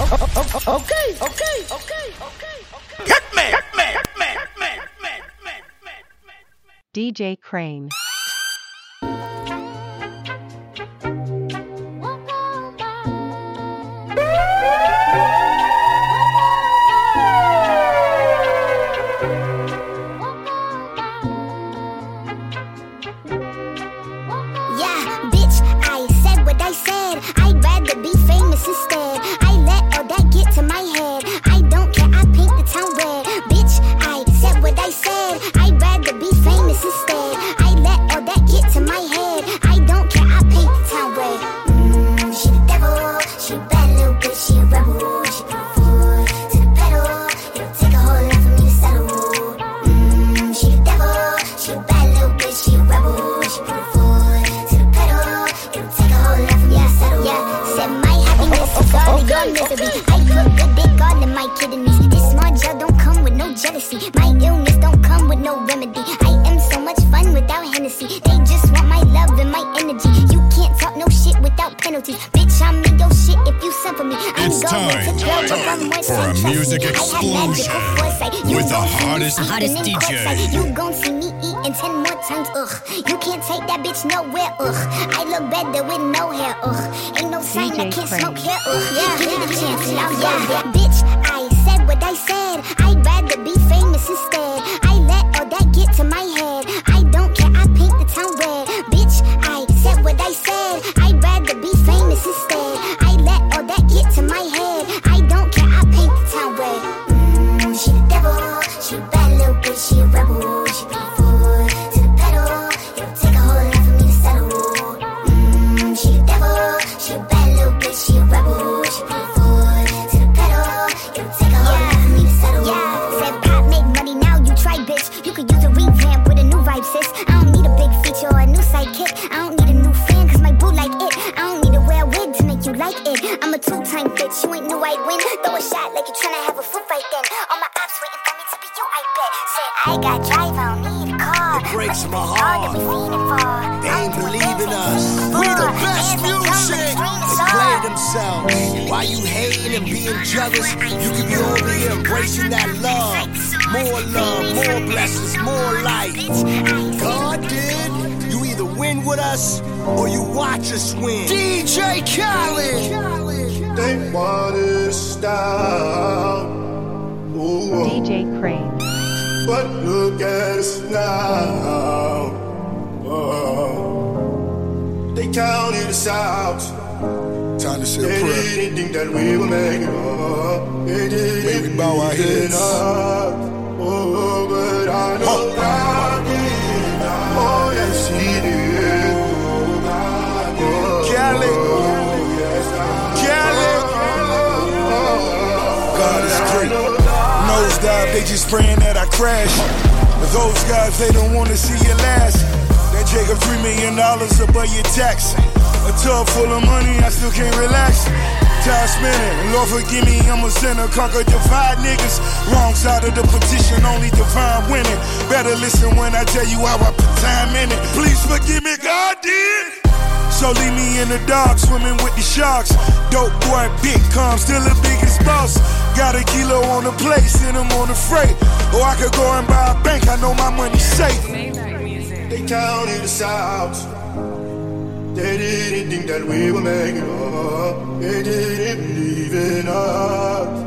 Okay, okay, okay, okay, okay. Hit me, hit me, hit me, hit me, hit me, hit me, hit me. DJ Krane. Hottest in DJ. courtside. You gon' see me eating ten more times. Ugh, you can't take that bitch nowhere. Ugh, I look better with no hair. Ugh, ain't no sign I DJ can't Krane. smoke hair. Ugh, yeah, give me the chance and I'll yeah, yeah. Bitch, I said what I said. I'd rather be famous instead. Or you watch us win. DJ Khaled. They wanted us down. Ooh, DJ Krane. but look at us now. Oh, they counted us out. Time to say They a prayer. didn't think that we would make it up. They didn't May we bow our heads. us. Oh, but I know God Nosedive, they just praying that I crash. Those guys, they don't wanna see you last. That Jacob three million dollars above your tax. A tub full of money, I still can't relax. Time spinning, Lord forgive me, I'm a sinner. Conquer divide niggas. Wrong side of the petition, only divine winning. Better listen when I tell you how I put time in it. Please forgive me, God did. So leave me in the dark, swimming with the sharks. Dope boy, big calm, still the biggest boss. Got a kilo on the plate, send him on the freight. Or I could go and buy a bank, I know my money's safe. They counted us out. They didn't think that we make it up. They didn't believe in us.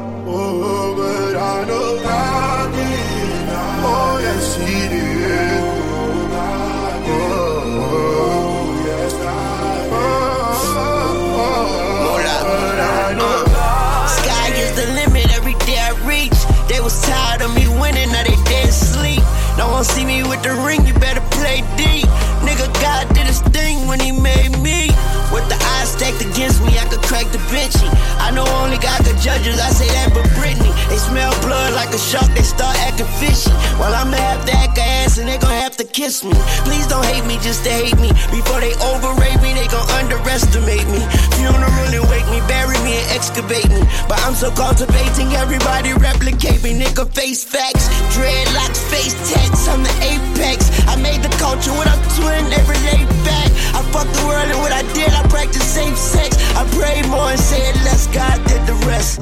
The benchy. I know only God could judge us, I say that, but Britney. They smell blood like a shark, they start acting fishy. Well, I'ma have to act ass and they gon' have kiss me. Please don't hate me just to hate me. Before they overrate me, they gon' underestimate me. Funeral and wake me, bury me and excavate me. But I'm so cultivating, everybody replicate me. Nigga, face facts, dreadlocks, face tats, I'm the apex. I made the culture what I'm twin, they relate back. I fucked the world and what I did, I practiced safe sex. I prayed more and said less, God did the rest.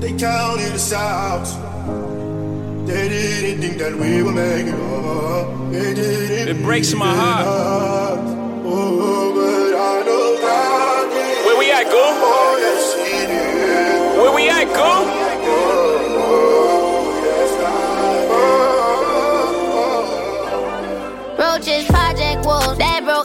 They counted us out. They didn't think that we would make it up. They didn't It breaks my believe in heart. Oh, but I know God. Where we at, Goo? Oh, yes, He did. Where we at, Goo? Roaches, Project Walls, that broke,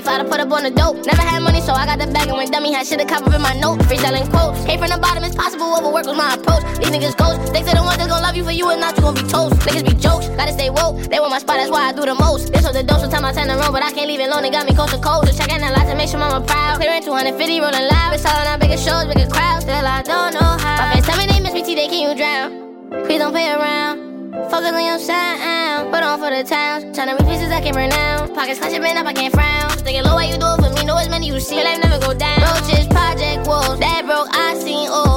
fly to put up on the dope. Never had money, so I got the bag and went dummy. Had shit to cover in my note. Freestyling quotes. Came from the bottom, it's possible. Overwork was my approach. These niggas ghosts. They say the ones that's gonna love you for you and not you gon' be toast. Niggas be jokes, gotta stay woke. They want my spot, that's why I do the most. This was the dose, time I turn the road, but I can't leave it alone. They got me coast to coast. Just checking the lights to make sure mama proud. Clearing 250, rolling loud. Been selling out bigger shows, bigger crowds. Still I don't know how. My fans tell me they miss me, T, they can you drown. Please don't play around. Focus on your sound. Put on for the towns. Tryna reach pieces I can't pronounce. Pockets clutching, man up, I can't frown. Thinking low, why you do it for me? Know as many you see, life never go down. Roaches, Project Walls, that broke, I seen all.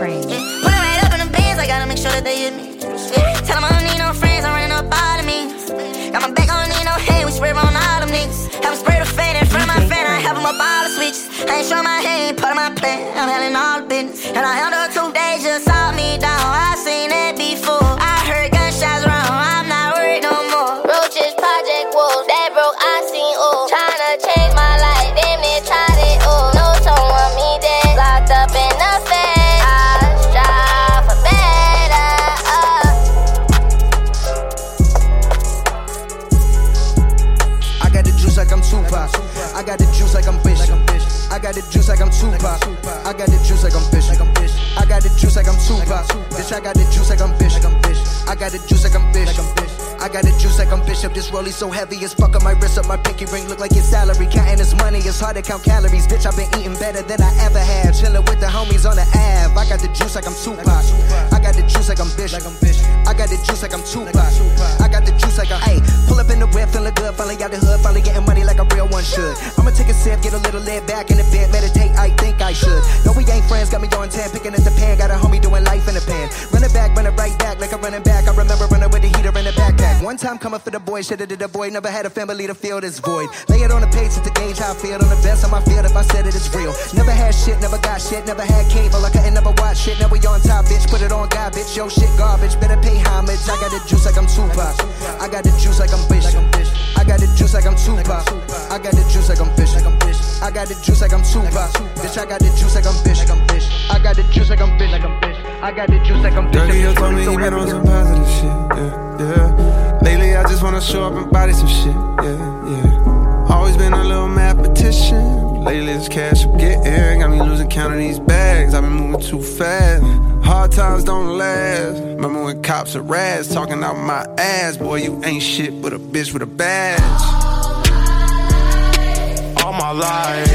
I was DJ finished. Krane. Yeah. Put it right up in the bins, I gotta make sure that they hit me. Yeah. Tell them I don't need no friends, I'm running up all the means. Got my back, I don't need no hand, we spray on all them niggas. Have them spray the fan in front of my fan, I have them up all the switches. I ain't show my hand, part of my plan, I'm handling all the business. And I handled two days, I got the juice like I'm Bishop. I got the juice like I'm Bishop. I got the juice like I'm Bishop. This rollie so heavy as fuck on my wrist up. My pinky ring look like his salary. Counting his money, it's hard to count calories. Bitch, I've been eating better than I ever have. Chilling with the homies on the Ave. I got the juice like I'm Tupac. I got the juice like I'm Bishop. I got the juice like I'm Tupac. I got the juice like I'm. Hey, pull up in the whip, feeling good. Finally out the hood, finally getting money like a real one should. I'ma take a sip, get a little laid back in the bed, meditate. I think I should. No, we ain't friends, got me on 10, picking at the pan. Got a homie doing life in the pan. Running back, running right back, like I'm running back. I remember running with the heater in the backpack. One time coming for the boy, shit did the boy. Never had a family to fill this void. Lay it on the page to gauge how I feel. On the best of my field, if I said it, it's real. Never had shit, never got shit, never had cable. I couldn't never watch shit. Now we on top, bitch. Put it on God, bitch. Yo, shit garbage. Better pay homage. I got the juice like I'm Tupac. I got the juice like I'm Bishop. I got the juice like I'm Tupac. I got the juice like I'm Bishop. I got the juice like I'm Tupac. Bitch, I got the juice like I'm Bishop. I got the juice like I'm Bishop. I got the juice like I'm Bishop. Dirty, you told me you been on some positive shit, yeah, yeah. Lately, I just wanna show up and body some shit, yeah, yeah. Always been a little mathematician. Lately, this cash I'm getting got me losing count of these bags. I've been moving too fast. Hard times don't last. Remember when cops are rats talking out my ass? Boy, you ain't shit but a bitch with a badge. All my life.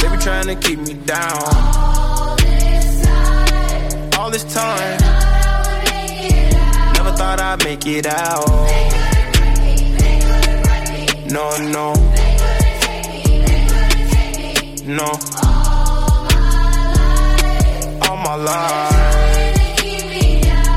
They be trying to keep me down. All this time. Never thought I'd make it out. No, no. No. All my life.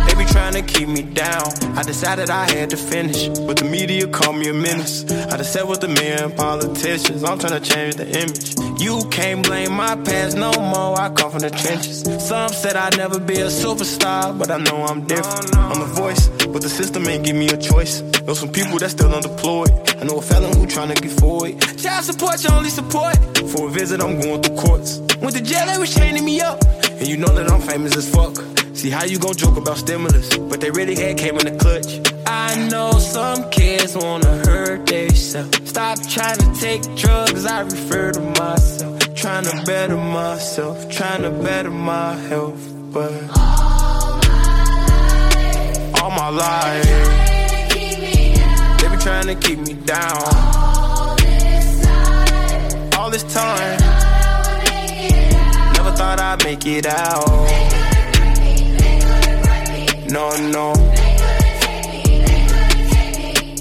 They be to keep me down. I decided I had to finish, but the media called me a menace. I just said with the men politicians, I'm trying to change the image. You can't blame my past no more. I come from the trenches. Some said I'd never be a superstar, but I know I'm different. I'm a voice, but the system ain't give me a choice. Know some people that still unemployed. I know a felon who trying to get forward. Child support, your only support. For a visit, I'm going through courts. Went to jail, they was chaining me up. And you know that I'm famous as fuck. See how you gon' joke about stimulus, but they really had came in the clutch. I know some kids wanna hurt themselves. Stop trying to take drugs, I refer to myself. Trying to better myself, trying to better my health, but all my life, All they be trying to keep me down. All this time, all this time. Never thought I'd make it out. No, no.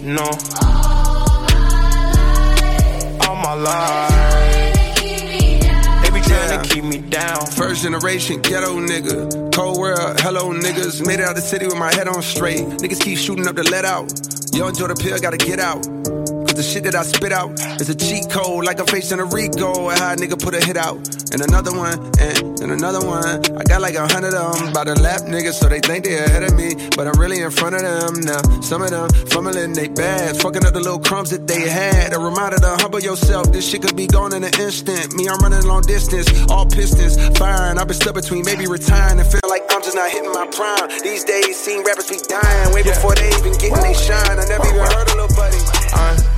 No. All my life. They be trying to keep me down. First generation ghetto nigga. Cold world, hello niggas. Made it out the city with my head on straight. Niggas keep shooting up the let out. Yo, enjoy the pill, gotta get out. The shit that I spit out is a cheat code, like a face in a Rico. And how a nigga put a hit out. And another one, and, and another one. I got like a hundred of them by the lap niggas, so they think they ahead of me. But I'm really in front of them now. Some of them fumbling they bags, fucking up the little crumbs that they had. A reminder to humble yourself, this shit could be gone in an instant. Me, I'm running long distance, all pistons firing. I've been stuck between maybe retiring and feel like I'm just not hitting my prime. These days, seen rappers be dying way before they even getting they shine. I never even heard a little buddy. I'm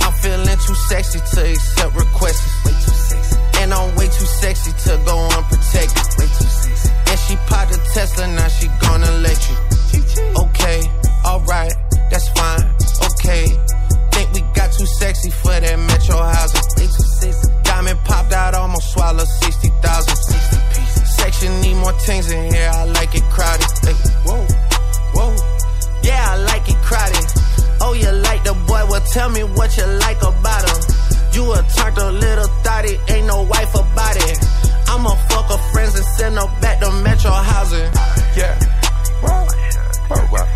Feeling too sexy to accept requests. Way too sexy. And I'm way too sexy to go unprotected. Way too sexy. And she popped a Tesla, now she gonna let you. Okay, alright, that's fine. Okay. Think we got too sexy for that metro housing. Way too sexy. Diamond popped out, almost swallowed 60,000. 60 pieces. Section need more things in here, I like it crowded. Hey, whoa, whoa. Yeah, I like it crowded. Oh, you like the boy? Well, tell me what you like about him. You a a little thotty, ain't no wife about it. I'ma fuck her friends and send her back to Metro housing. Yeah. Wow. Wow, wow.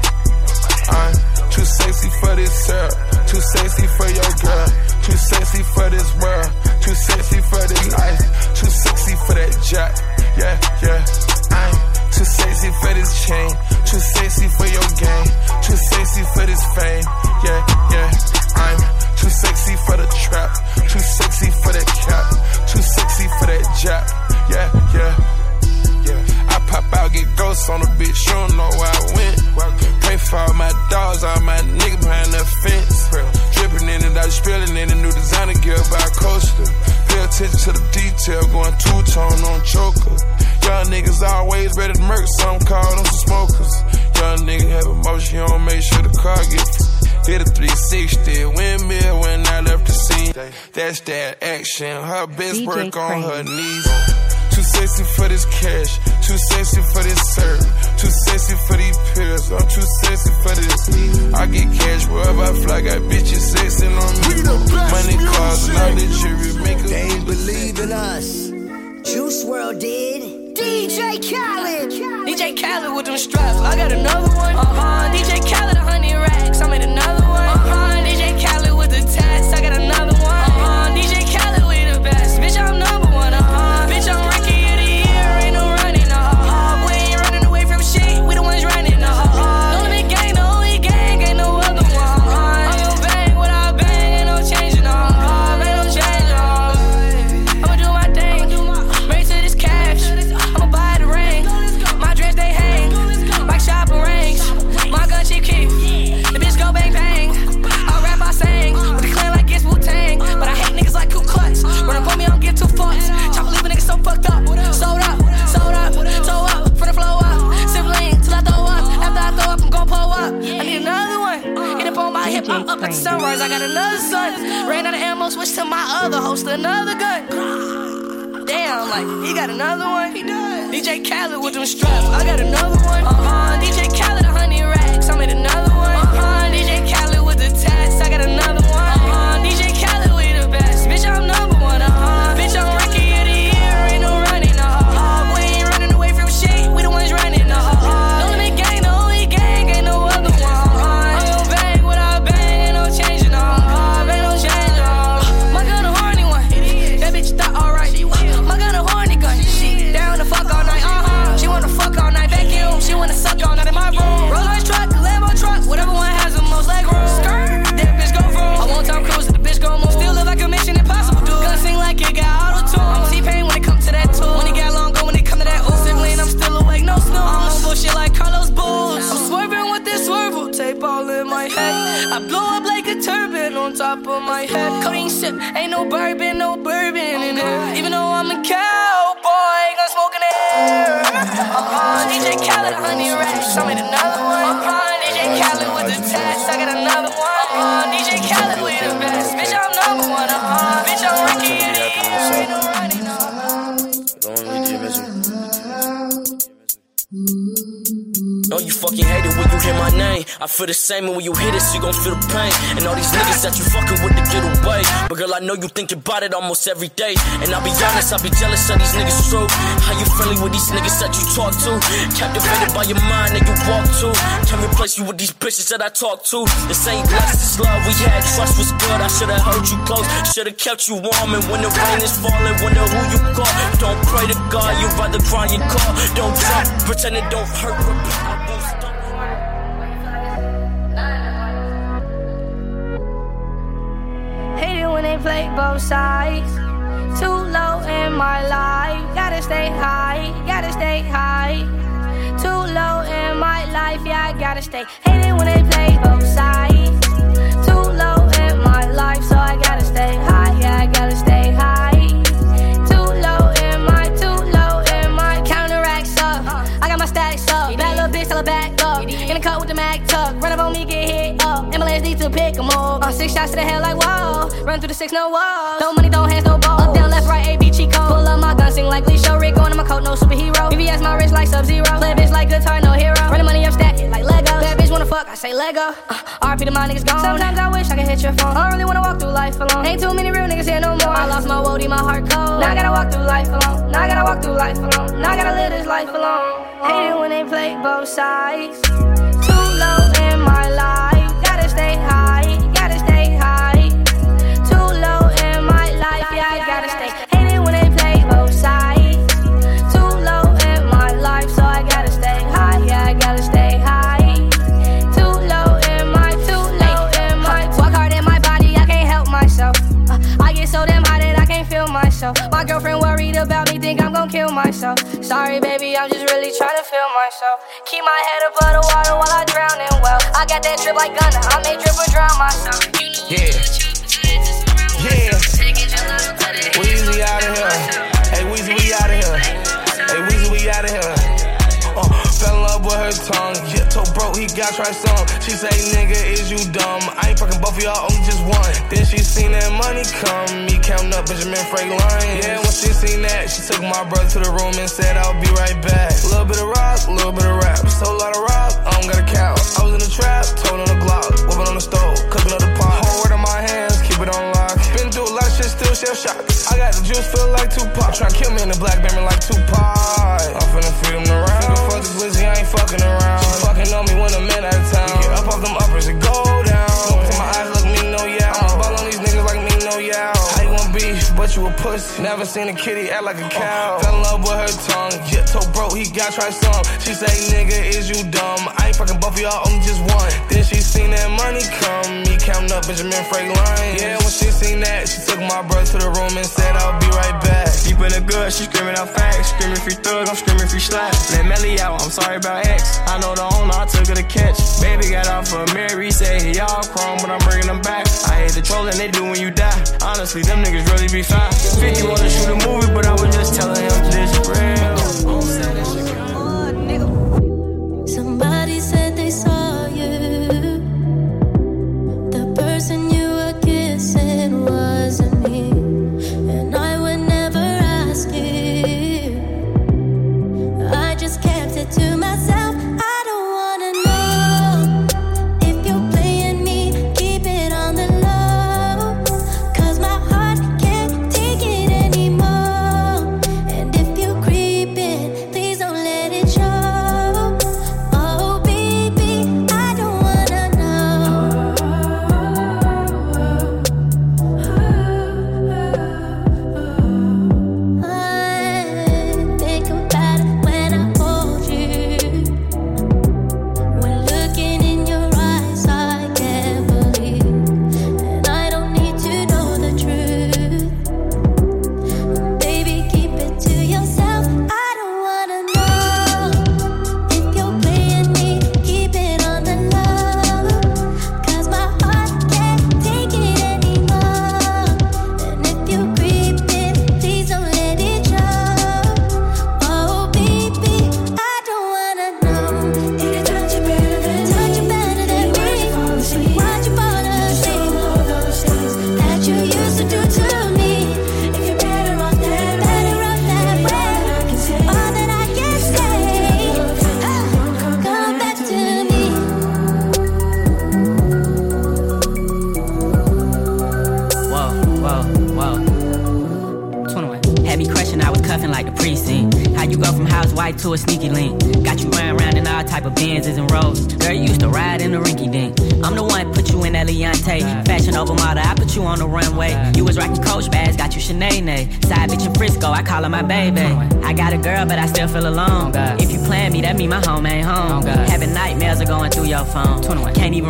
Her best DJ work on her knees. Too sexy for this cash, too sexy for this serve, too sexy for these pills, I'm too sexy for this. I get cash wherever I fly, got bitches sexing on me. Money, cars, and all the jewelry, make a They ain't believe in us. Juice WRLD did. DJ Khaled. DJ Khaled with them straps. I got another one. Uh-huh. DJ Khaled, a hundred racks. I made another one. Uh-huh. DJ Khaled with the tats. I got another I feel the same, and when you hear this, you gon' feel the pain. And all these niggas that you fucking with to get away. But girl, I know you think about it almost every day. And I'll be honest, I'll be jealous of these niggas true. How you friendly with these niggas that you talk to? Captivated by your mind that you walk to. Can't replace you with these bitches that I talk to. This ain't lust, this love we had. Trust was good, I should've held you close. Should've kept you warm. And when the rain is falling, wonder who you call. Don't pray to God, you'd rather cry your car. Don't jump, pretend it don't hurt. Play both sides. Too low in my life. Gotta stay high, gotta stay high. Too low in my life, yeah, I gotta stay. Hate it when they play both sides. Too low in my life, so I gotta stay high, yeah, I gotta stay high. Too low in my, too low in my counteracts up. I got my stacks up. Bad little bitch, tell her back up. In the cut with the Mac tuck. Run up on me, get hit up. Ambulance need to pick 'em up. Uh, six shots to the head like whoa. Run through the six, no walls. Throw money, throw hands, no balls. Up, down, left, right, A, B, Chico. Pull up my gun, sing like Lee Show. Rick on my coat, no superhero. BBS my wrist like Sub Zero. Play bitch like guitar, no hero. Run the money up, stack it like Lego. Bad bitch wanna fuck, I say Lego. Uh, RP to my niggas gone. Sometimes I wish I could hit your phone. I don't really wanna walk through life alone. Ain't too many real niggas here no more. I lost my woody, my heart cold. Now I gotta walk through life alone. Now I gotta walk through life alone. Now I gotta live this life alone. Hate it when they play both sides. Too low myself. My girlfriend worried about me, think I'm gonna kill myself. Sorry, baby, I'm just really trying to feel myself. Keep my head above the water while I drown in well. I got that drip like Gunna, I may drip or drown myself. Yeah. Yeah. Weezy out of here. He got try some. She say, nigga, is you dumb? I ain't fucking both of y'all, only just one. Then she seen that money come. Me counting up Benjamin Franklin. Yeah, when she seen that, she took my brother to the room and said, I'll be right back. Little bit of rock, little bit of rap. So a lot of rock, I don't got a cow. I was in the trap, told on the Glock, whooping on the stove, shit, shell shock. I got the juice, feel like Tupac. Try to kill me in the black band like Tupac. I'm finna feed them around. Nigga, fuck the glizzy, I ain't fucking around. She fucking on me when I'm in out of town. Get up off them uppers and go you a pussy. Never seen a kitty act like a cow. Fell in love with her tongue. Yeah, told bro he got try some. She say, nigga, is you dumb? I ain't fucking both of y'all, only just one. Then she seen that money come. Me counting up Benjamin Franklin. Yeah, when she seen that, she took my brother to the room and said, I'll be right back. Deep in the good, she screaming out facts. Screaming free thug, I'm screaming free slap. Let Melly out, I'm sorry about X. I know the owner, I catch. Baby got off a Mary, say he all chrome, but I'm bringing them back. I hate the trolling they do when you die. Honestly, them niggas really be fine. 50 wanna shoot a movie, but I was just telling him this real.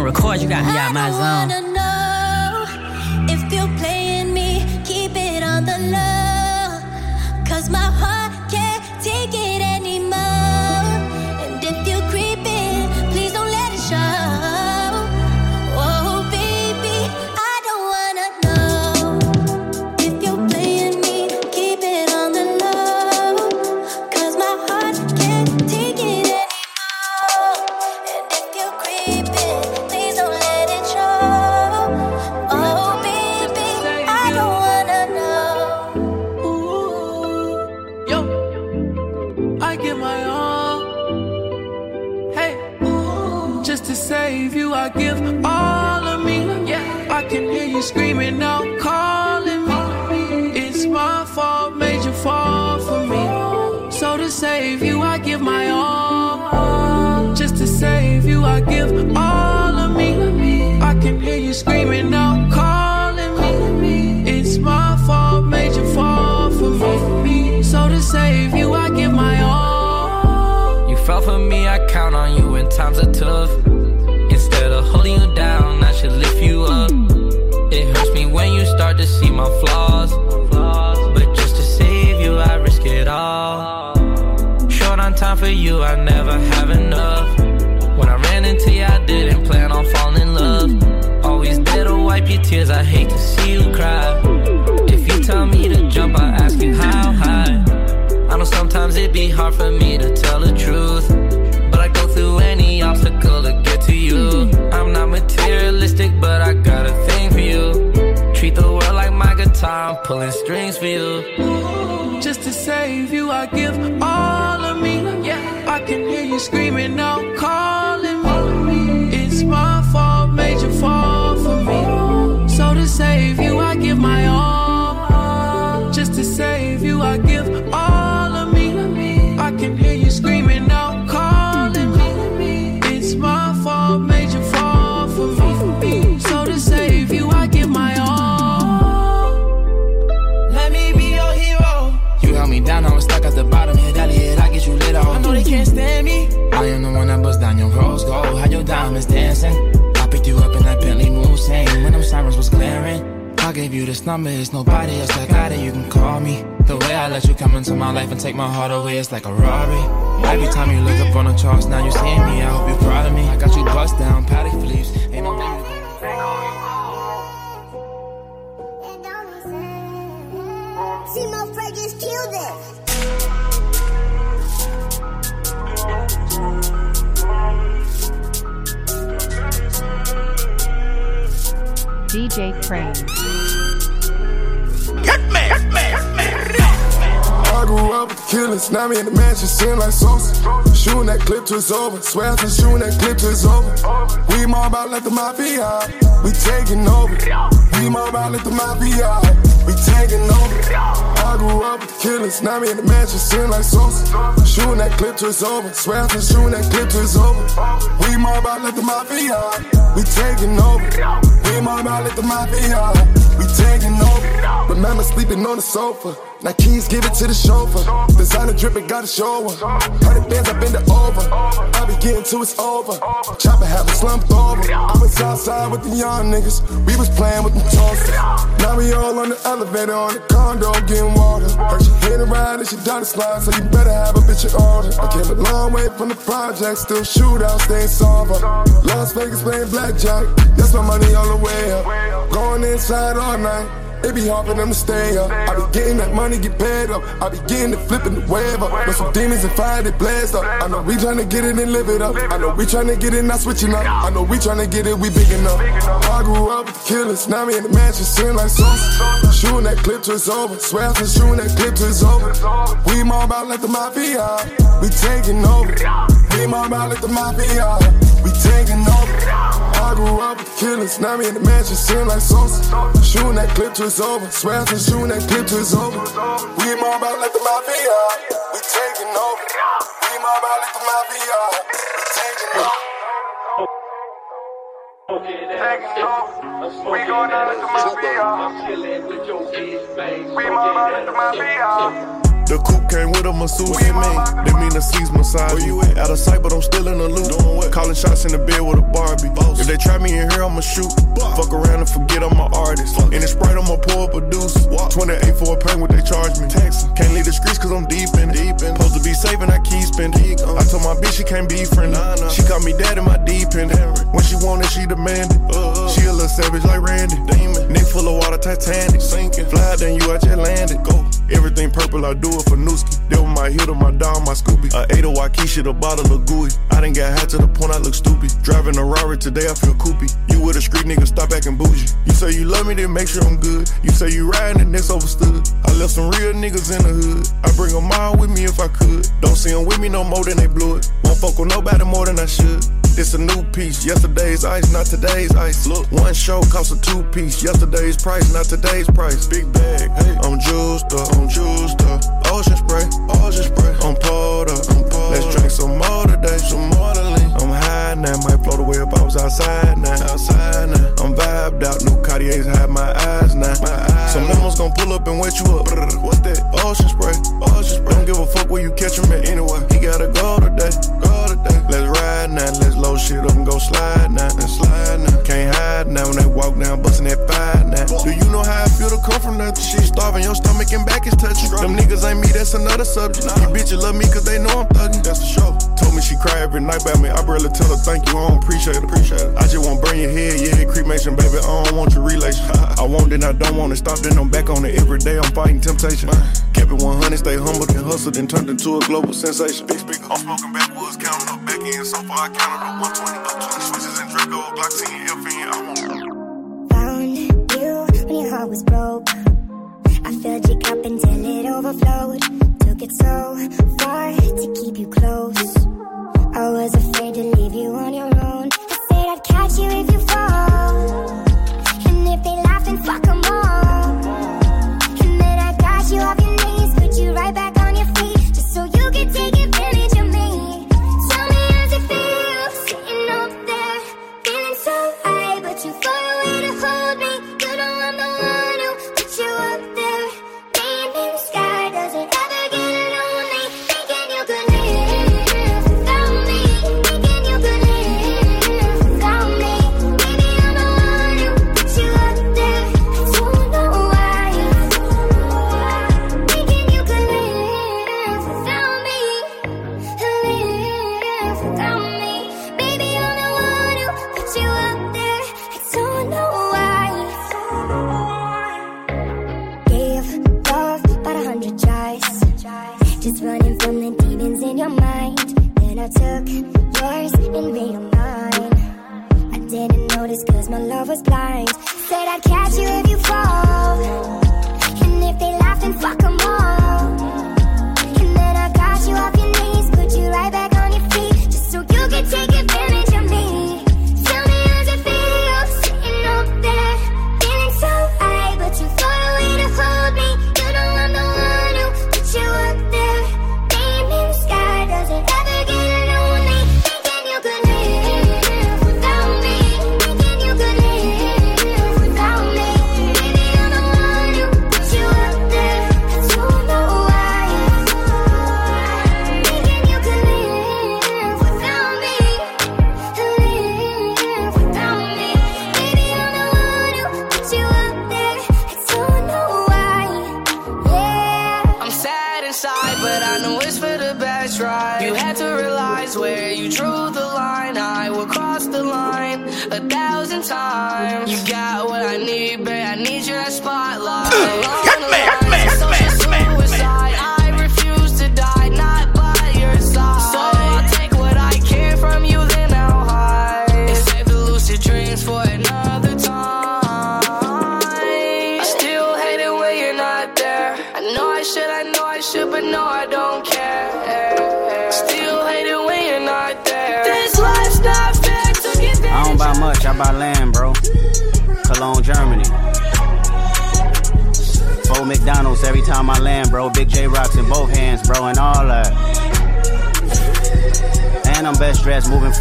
Record, you got me out my zone. You screaming out, calling me. It's my fault, made you fall for me. So to save you, I give my all. Just to save you, I give all of me. I can hear you screaming out, calling me. It's my fault, made you fall for me. So to save you, I give my all. You fell for me, I count on you when times are tough. For you, I never have enough. When I ran into you, I didn't plan on falling in love. Always there to wipe your tears, I hate to see you cry. If you tell me to jump, I ask you how high. I know sometimes it be hard for me to tell the truth. But I go through any obstacle to get to you. I'm not materialistic, but I got a thing for you. Treat the world like my guitar, I'm pulling strings for you. Just to save you, I give all of me. I can hear you screaming out, calling me. It's my fault, you fall for me. So to save you, I give my all. Just to save you, I give down, I was at the bottom. Hit Elliot, I get you lit off. I know they can't stand me. I am the one that bust down your rose gold. How your diamonds dancing. I picked you up in that Bentley Mulsanne when them sirens was glaring. I gave you this number, it's nobody else that got it. You can call me. The way I let you come into my life and take my heart away, it's like a robbery. Every time you look up on the charts, now you see me. I hope you're proud of me. I got you bust down, Patek Philippe. Ain't no DJ Krane. Killers, now me in the mansion, sin like Sosa. Shooting that clip till it's over, swear I'm shooting that clip till it's over. We more about let the mafia, we taking over. We more about let the mafia, we taking over. I grew up with the killers, now me in the mansion, sin like Sosa. Shooting that clip till it's over, swear I'm shooting that clip till it's over. We more about let the mafia, we taking over. We more about let the mafia, we taking over. Remember sleeping on the sofa. Now keys give it to the chauffeur. Designer dripping, gotta show her. Hundred bands, I've been to over. I be getting to it's over. Chopper have a slumped over. I was outside with the young niggas. We was playing with the toasters. Now we all on the elevator on the condo getting water. Heard she hit a ride and she down the slide, so you better have a bitch in order. I came a long way from the project, still shootout, staying sober. Las Vegas playing blackjack. That's my money all the way up. Going inside all night. It be hard for to stay up. I be getting that money, get paid up. I be getting the flipping the wave up. With some demons and fire that blaze up. I know we tryna get it and live it up. I know we tryna get it, not switching up. I know we tryna get it, we big enough. I grew up with killers, now me in the mansion, sitting like Sosa. Shooting that clip till it's over. Swear I'm shooting that clip till it's over. We more about let the mafia, we taking over. We more about let the mafia, we taking over. Grew up with killers, now me in the mansion, seem like Sosa. Shooting that clip till over, swear to shooting that clip till over. We mob out like the mafia, we taking over. We mob out like the mafia, we taking over. We going down like the mafia. We mob out like the mafia. The coupe came with a masseuse and me. That mean the seats massage. Where you at? Out of sight, but I'm still in the loop. Doing what? Calling shots in the bed with a Barbie. Boss. If they try me in here, I'ma shoot. Boss. Fuck around and forget I'm an artist. Fuck. In the Sprite, I'ma pour up a deuce. What? 28 for a pain, what they charge me. Taxi. Can't leave the streets cause I'm deep in. Deep in Supposed to be and I keep spending. I told my bitch she can't be friendly. Nah, nah. She called me dad in my deep end. When she wanted, she demanded. Uh, uh. She a little savage like Randy. Demon. Neck full of water, Titanic. Sinking. Fly, then you out just landed. Go. Everything purple, I do it for Nooski. That was my hitter, my dog, my Scooby. A 8 of Waikisha, a bottle of gooey. I done got high to the point I look stupid. Driving a Rari today, I feel coopy. You with a street nigga, stop acting bougie. You say you love me, then make sure I'm good. You say you riding, and that's overstood. I left some real niggas in the hood. I bring them all with me if I could. Don't see them with me no more than they blew it. Won't fuck with nobody more than I should. This a new piece. Yesterday's ice, not today's ice. Look, one show costs a two piece. Yesterday's price, not today's price. Big bag. Hey, I'm juiced up, I'm juiced up. Ocean spray, ocean spray. I'm pulled up, I'm pulled Let's drink some more today, some more to lean. I'm high now, might float away if I was outside now. Outside now. I'm vibed out, new Cartiers have my eyes now. My eyes. Some lemons gon' pull up and wet you up. What's that? Ocean spray, ocean spray. Don't give a fuck where you catch him at anyway. He gotta go shit up and go slide now, and slide now. Can't hide now when they walk down, bustin' that five now. Do you know how I feel to come from nothing? Shit starving, your stomach and back is touching. Them niggas ain't me, that's another subject. You bitches love me cause they know I'm thuggin', that's for sure. Told me she cry every night about me, I barely tell her thank you, I don't appreciate it, appreciate it. I just want burn your head, yeah, cremation, baby, I don't want your relation. I want it, I don't want it, stop, then I'm back on it every day, I'm fighting temptation. Kept it 100, stay humble, then hustled, and turned into a global sensation. Big speaker, I'm smoking backwoods, counting up so far I counted up 120, up 20 switches and Draco, Glock 10, FN, I want Found you when your heart was broke. I filled your cup until it overflowed. Took it so far to keep you close. I was afraid to leave you on your own. I said I'd catch you if you fall.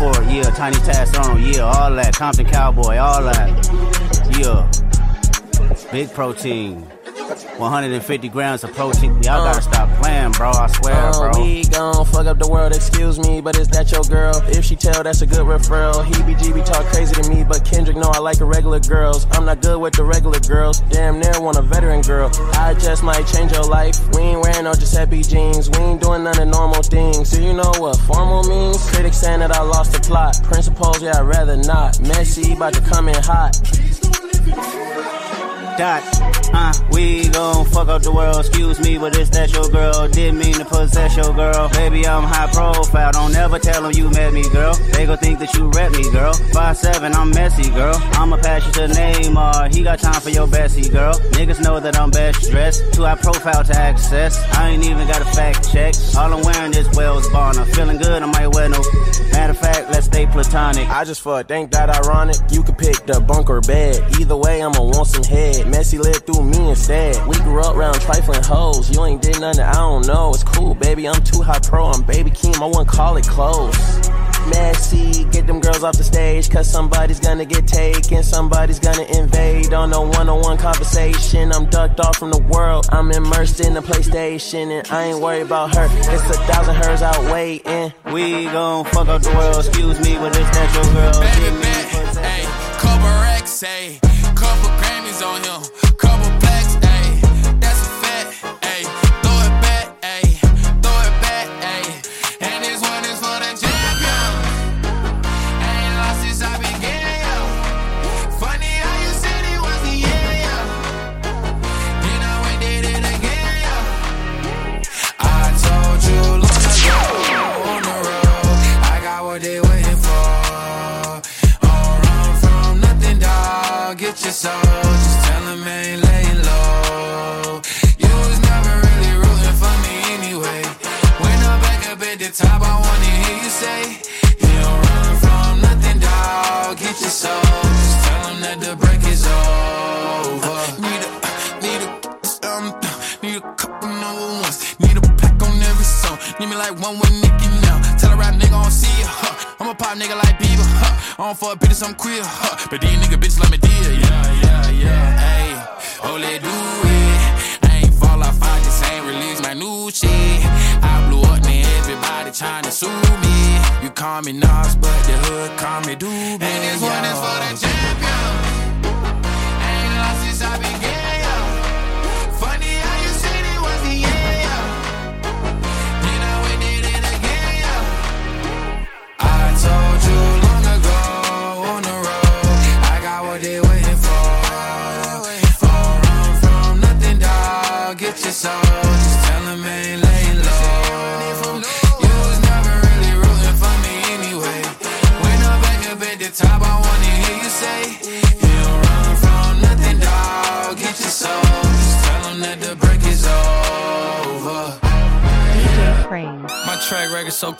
Moving forward, yeah. Tiny task on, yeah, all that. Compton Cowboy, all that. Yeah. Big protein. 150 grams of protein. Y'all Uh. gotta stop playing, bro. I swear, Uh, bro. We gon' fuck up the world, excuse me, but is that your girl? If she tell, that's a good referral. He BGB talk crazy to me, but Kendrick know I like the regular girls. I'm not good with the regular girls. Damn near want a veteran girl. I just might change your life. We ain't wearing no Giuseppe jeans. We ain't doing none of normal things. Do you know what formal means? Critics saying that I lost the plot. Principles, yeah, I'd rather not. Messy, about to come in hot. Dot, uh, we gon' fuck up the world, excuse me, but is that your girl? Didn't mean to possess your girl. Baby, I'm high profile, don't ever tell them you met me, girl. They gon' think that you rep me, girl. Five seven, I'm messy, girl. I'ma pass you to Neymar, he got time for your Bessie, girl. Niggas know that I'm best dressed, too high profile to access. I ain't even got a fact check. All I'm wearing is Wales Bonner. Feeling good, I might wear no. Matter of fact, let's stay platonic. I just fuck, think that ironic. You could pick the bunk or bed. Either way, I'ma want some head. Messy lived through me instead. We grew up around trifling hoes. You ain't did nothing, I don't know. It's cool, baby. I'm too high pro. I'm baby Keem. I wouldn't call it close. Messy, get them girls off the stage. Cause somebody's gonna get taken. Somebody's gonna invade on a one on one conversation. I'm ducked off from the world. I'm immersed in the PlayStation. And I ain't worried about her. It's a thousand hers out waiting. We gon' fuck up the world, excuse me, but that your girl? Didn't mean to possess Ayy, couple on him, I don't fuck bitches, I'm queer, huh? But these nigga bitches let me deal, yeah, yeah, yeah. Ayy, oh, let do it. I ain't fall off, I just ain't release my new shit. I blew up, man, everybody tryna sue me. You call me Nas, but the hood call me Doobie. And this one is for the champion.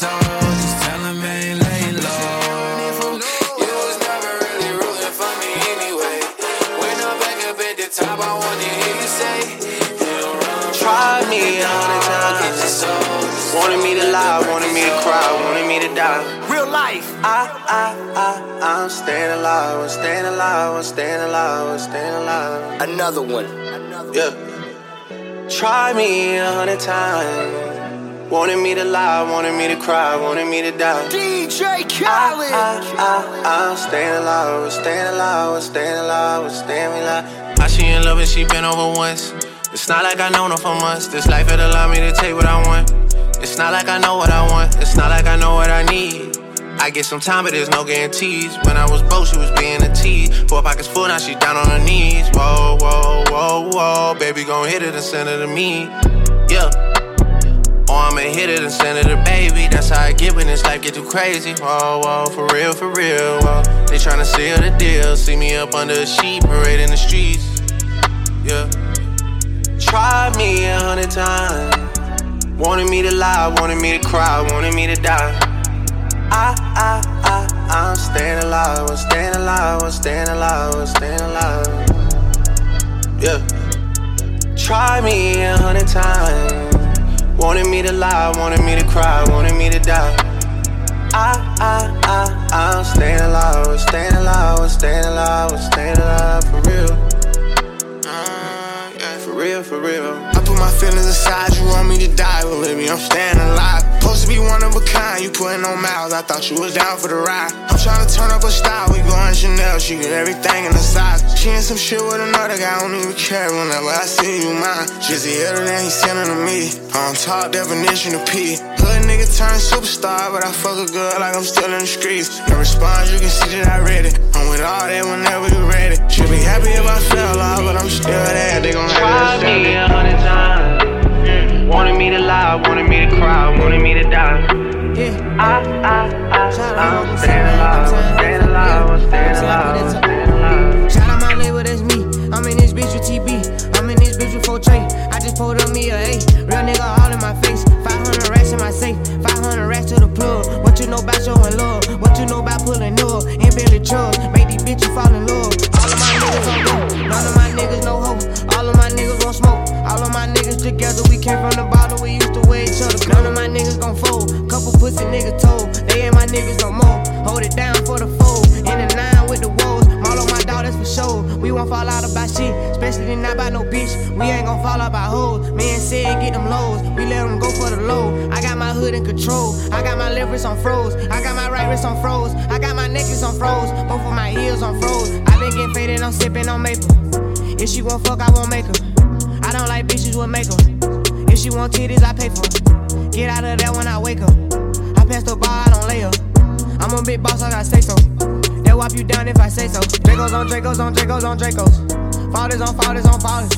Dog. Get your soul. Just tell them ain't laying low. You was never really rooting for me anyway. When I'm back up at the top, I wanna hear you say, You don't run Try me a hundred get your times. Wanted me to lie, wanted me to cry, wanted me to die. Real life. I, I, I, I'm staying alive, I'm staying alive, I'm staying alive, I'm staying alive. Another one. Yeah. Try me a hundred times. Wanted me to lie, wanted me to cry, wanted me to die. DJ Khaled. I, I, I'm staying alive, I'm staying alive, I'm staying alive, I'm staying alive. How she in love and she been over once. It's not like I know her for months. This life it allow me to take what I want. It's not like I know what I want. It's not like I know what I need. I get some time, but there's no guarantees. When I was broke, she was being a tease. Four pockets full, now she down on her knees. Whoa, whoa, whoa, whoa. Baby, gon' hit it and send it to me. Yeah. Or I'ma hit it and send it to baby. That's how I get when this life get too crazy. Whoa, whoa, for real, for real. Whoa. They tryna seal the deal. See me up under a sheet, parade in the streets. Yeah. Tried me a hundred times. Wanted me to lie, wanted me to cry, wanted me to die. I, I, I, I'm staying alive, I'm staying alive, I'm staying alive, I'm staying alive. Yeah. Try me a hundred times. Wanted me to lie, wanted me to cry, wanted me to die. I, I, I, I'm staying alive, I'm staying alive, I'm staying alive, staying alive for real. Uh, for real, for real. I put my feelings aside, you want me to die, but baby, I'm staying alive. Supposed to be one of a kind, you putting on miles, I thought you was down for the ride. I'm trying to turn up a style, we going Chanel, she get everything in the size. She in some shit with another guy, I don't even care whenever I see you mine. The other than he sending to me, on top definition of P. Hood nigga turned superstar, but I fuck a girl like I'm still in the streets. No response, you can see that I read it. I'm with all that whenever you ready. She'll be happy if I fell off, but I'm still there, they gon' have to me a hundred times. Wanted me to lie, wanted me to cry, wanted me to die. I, I, I, I'm staying alive, I'm staying alive, I'm staying alive, I'm staying alive. Shout out my label, that's me. I'm in this bitch with TB. I'm in this bitch with 4 Trey. I just pulled up me a A. Dracos on Dracos on Dracos Fathers on fathers on fathers.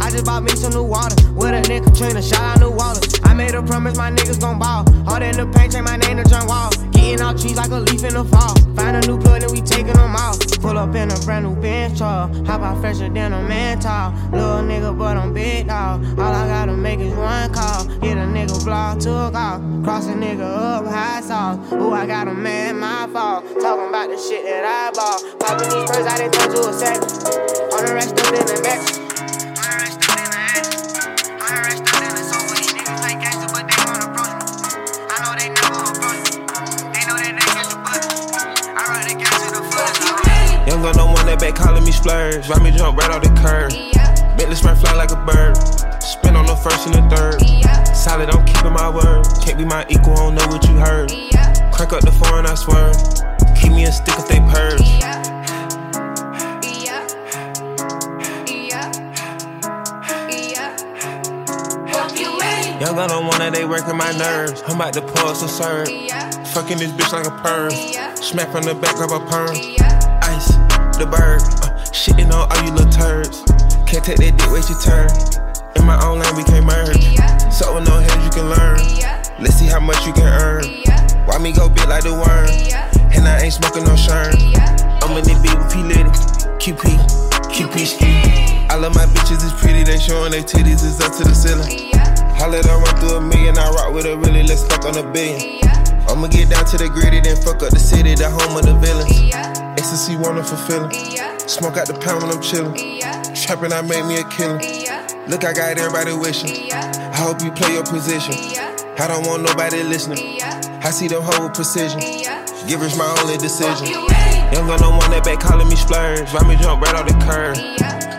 I just bought me some new water. With a nigga Katrina, shout out New Water. I made a promise my niggas gon' ball. Hard in the paint, change my name to John Wall. Getting out trees like a leaf in the fall. Find a new plug and we taking them out. Pull up in a brand new Benz truck. Hop out fresher than a man tall. Little nigga, but I'm big dog. All I gotta make is one call. Get a nigga block, took off. Cross a nigga up, high sauce. Ooh, I got a man. Talking about the shit that I bought. Popping these first, I didn't turn to a second. On the rest of in the back. Young gun no one that they catch a bus. I ride the cash to the fuss, okay? Younger, no money back calling me splurge. Ride me jump right off the curb. Bentley spread fly like a bird. Spin on the first and the third. Solid, I'm keeping my word. Can't be my equal, I don't know what you heard. Crank up the foreign, I swear. Keep me a stick if they purge. Young gun on one that they working my nerves. I'm about to pour some serve. Fucking this bitch like a perm. Smack from the back of a perm. Ice, the bird. Uh, shitting on all you little turds. Can't take that dick, wait your turn. In my own lane, we can't merge. So with no heads, you can learn. Let's see how much you can earn. Why me go big like the worm? and I ain't smoking no shine. I'm in the beat with P Litty, QP, QP ski. All of my bitches is pretty, they showing they titties is up to the ceiling. Holler, I run through a million, I rock with a really, let's fuck on a billion. I'ma get down to the gritty, then fuck up the city, the home of the villains. Ecstasy, wonderful feeling. Smoke out the pound when I'm chillin'. Trappin', I made me a killer. Look, I got everybody wishing. I hope you play your position. I don't want nobody listening. I see them hoe with precision. Givers my only decision. Young got no one that back calling me splurge. Why me jump right off the curb?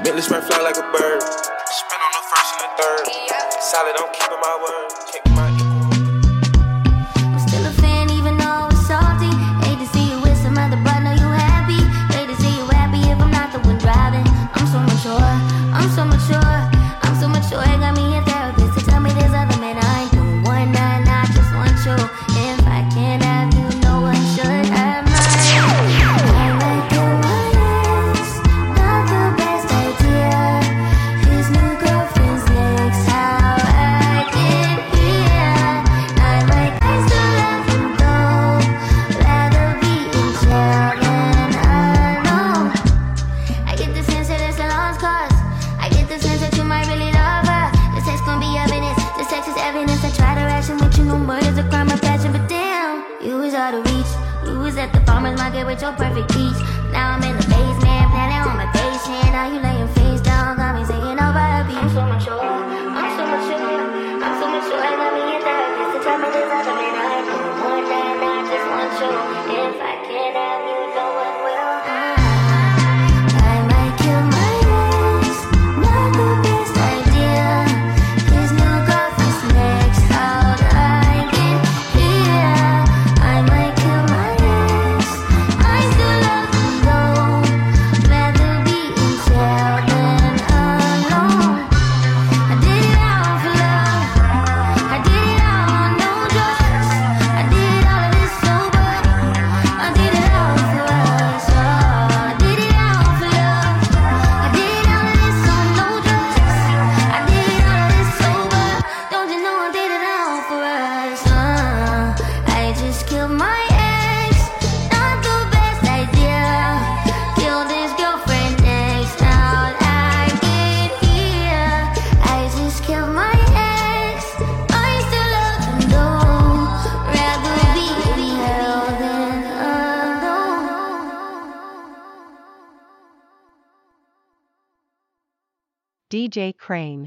Bentley spray fly like a bird. Spin on the first and the third. Solid, I'm keeping my word. I just want I just want you. If I can't have you. J. Krane.